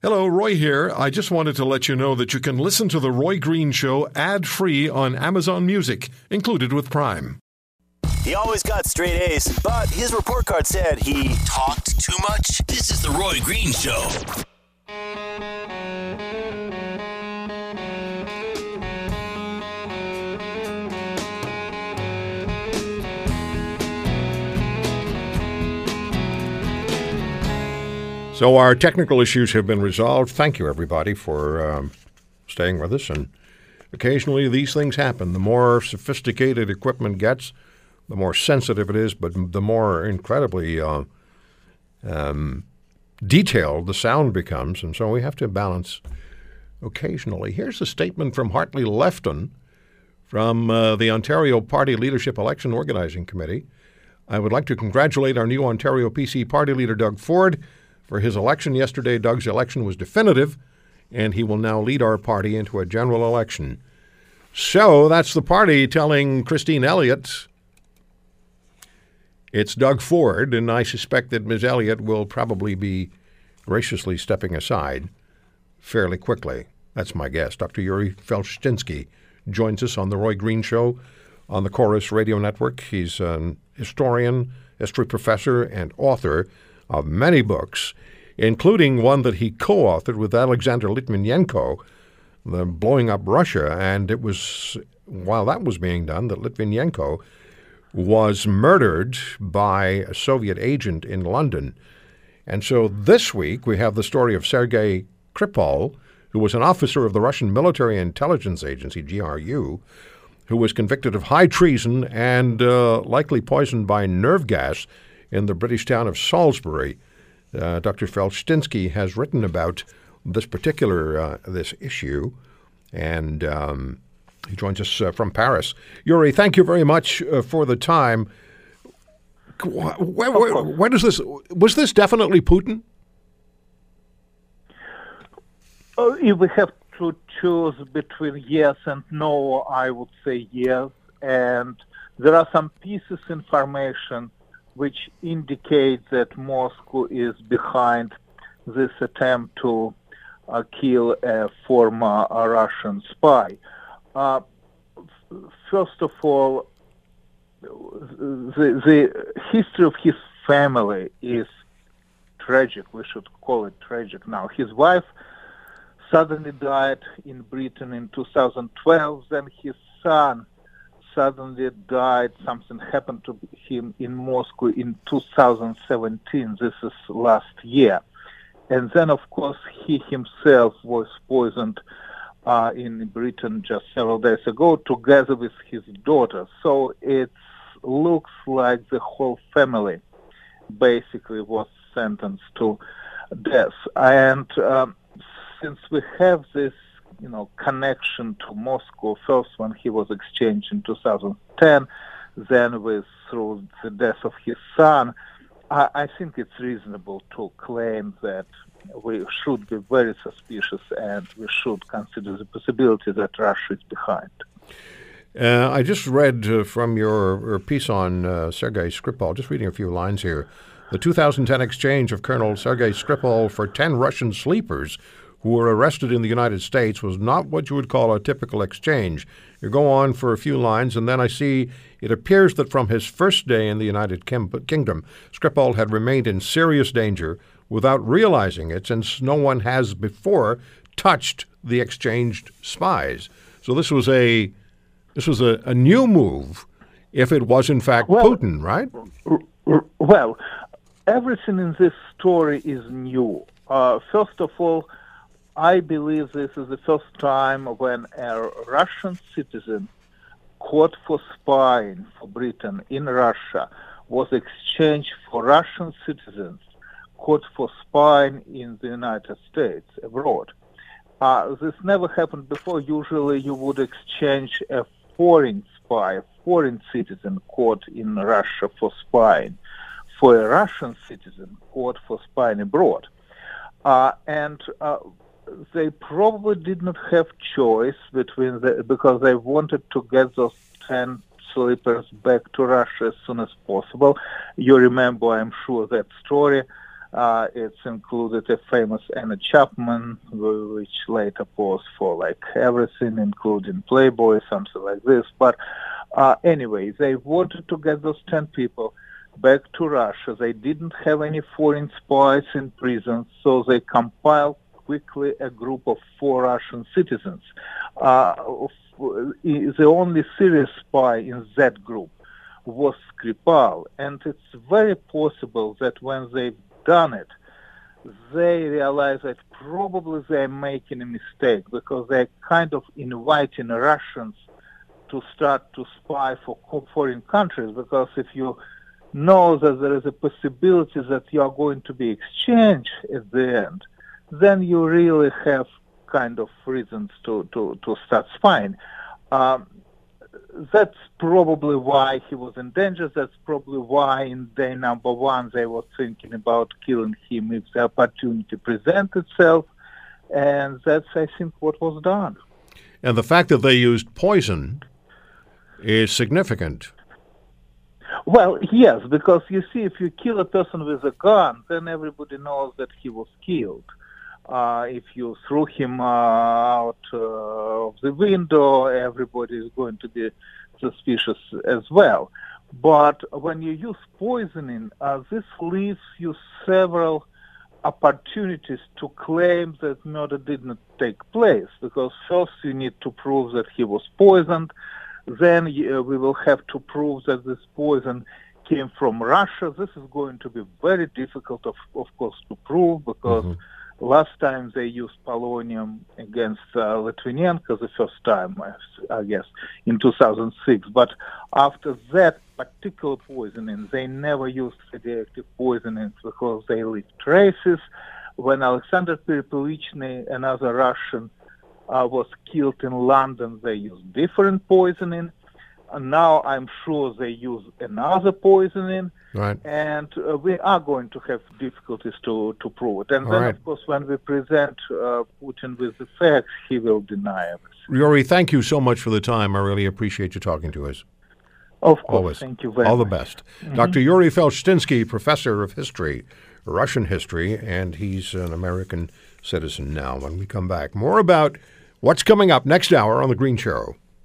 Hello, Roy here. I just wanted to let you know that you can listen to The Roy Green Show ad free on Amazon Music, included with Prime. He always got straight A's, but his report card said he talked too much. This is The Roy Green Show. So our technical issues have been resolved. Thank you, everybody, for um, staying with us. And occasionally these things happen. The more sophisticated equipment gets, the more sensitive it is, but the more incredibly uh, um, detailed the sound becomes. And so we have to balance occasionally. Here's a statement from Hartley Lefton from uh, the Ontario Party Leadership Election Organizing Committee. I would like to congratulate our new Ontario PC Party leader, Doug Ford for his election yesterday. Doug's election was definitive, and he will now lead our party into a general election. So that's the party telling Christine Elliott it's Doug Ford, and I suspect that Ms. Elliott will probably be graciously stepping aside fairly quickly. That's my guess. Dr. Yuri Felshtinsky joins us on The Roy Green Show on the Corus Radio Network. He's an historian, history professor, and author of many books, including one that he co authored with Alexander Litvinenko, the Blowing Up Russia. And it was while that was being done that Litvinenko was murdered by a Soviet agent in London. And so this week we have the story of Sergei Skripal, who was an officer of the Russian Military Intelligence Agency, GRU, who was convicted of high treason and uh, likely poisoned by nerve gas in the British town of Salisbury. Uh, Dr. Felshtinsky has written about this particular uh, this issue, and um, he joins us uh, from Paris. Yuri, thank you very much uh, for the time. Where, where, where, does this was this definitely Putin? If we have to choose between yes and no, I would say yes. And there are some pieces of information which indicate that Moscow is behind this attempt to uh, kill a former Russian spy. Uh, first of all, the, the history of his family is tragic. We should call it tragic now. His wife suddenly died in Britain in 2012. Then his son suddenly died. Something happened to him in Moscow in 2017. This is last year. And then, of course, he himself was poisoned uh, in Britain just several days ago, together with his daughter. So it looks like the whole family basically was sentenced to death. And um, since we have this, you know, connection to Moscow, first when he was exchanged in 2010, then with through the death of his son, I, I think it's reasonable to claim that we should be very suspicious and we should consider the possibility that Russia is behind. Uh, I just read uh, from your, your, piece on uh, Sergei Skripal, just reading a few lines here. The 2010 exchange of Colonel Sergei Skripal for 10 Russian sleepers who were arrested in the United States was not what you would call a typical exchange. You go on for a few lines, and then I see it appears that from his first day in the United Kingdom, Skripal had remained in serious danger without realizing it, since no one has before touched the exchanged spies. So this was a this was a, a new move, if it was in fact well, Putin, right? Well, everything in this story is new. Uh, first of all, I believe this is the first time when a Russian citizen caught for spying for Britain in Russia was exchanged for Russian citizens caught for spying in the United States abroad. Uh, this never happened before. Usually you would exchange a foreign spy, a foreign citizen caught in Russia for spying, for a Russian citizen caught for spying abroad. Uh, and uh, they probably did not have choice between the, because they wanted to get those 10 sleepers back to Russia as soon as possible. You remember, I'm sure, that story Uh, it's included a famous Anna Chapman, which later posed for like everything, including Playboy, something like this. But uh, anyway, they wanted to get those 10 people back to Russia. They didn't have any foreign spies in prison, so they compiled quickly a group of four Russian citizens. Uh, the only serious spy in that group was Skripal, and it's very possible that when they've done it, they realize that probably they're making a mistake because they're kind of inviting Russians to start to spy for foreign countries because if you know that there is a possibility that you are going to be exchanged at the end, then you really have kind of reasons to, to, to start spying. Um, that's probably why he was in danger. That's probably why in day number one they were thinking about killing him if the opportunity presents itself. And that's, I think, what was done. And the fact that they used poison is significant. Well, yes, because you see, if you kill a person with a gun, then everybody knows that he was killed. Uh, if you threw him uh, out uh, of the window, everybody is going to be suspicious as well. But when you use poisoning, uh, this leaves you several opportunities to claim that murder did not take place. Because first you need to prove that he was poisoned, then uh, we will have to prove that this poison came from Russia. This is going to be very difficult, of, of course, to prove because. Mm-hmm Last time they used polonium against uh, Litvinenko, the first time, I guess, in 2006. But after that particular poisoning, they never used radioactive poisonings because they leave traces. When Alexander Perepilichny, another Russian, uh, was killed in London, they used different poisoning. And now I'm sure they use another poisoning, right. and uh, we are going to have difficulties to, to prove it. And All then, right. of course, when we present uh, Putin with the facts, he will deny everything. Yuri, thank you so much for the time. I really appreciate you talking to us. Of course, Always. thank you very All the best. Dr. Yuri Felshtinsky, professor of history, Russian history, and he's an American citizen now. When we come back, more about what's coming up next hour on The Green Show.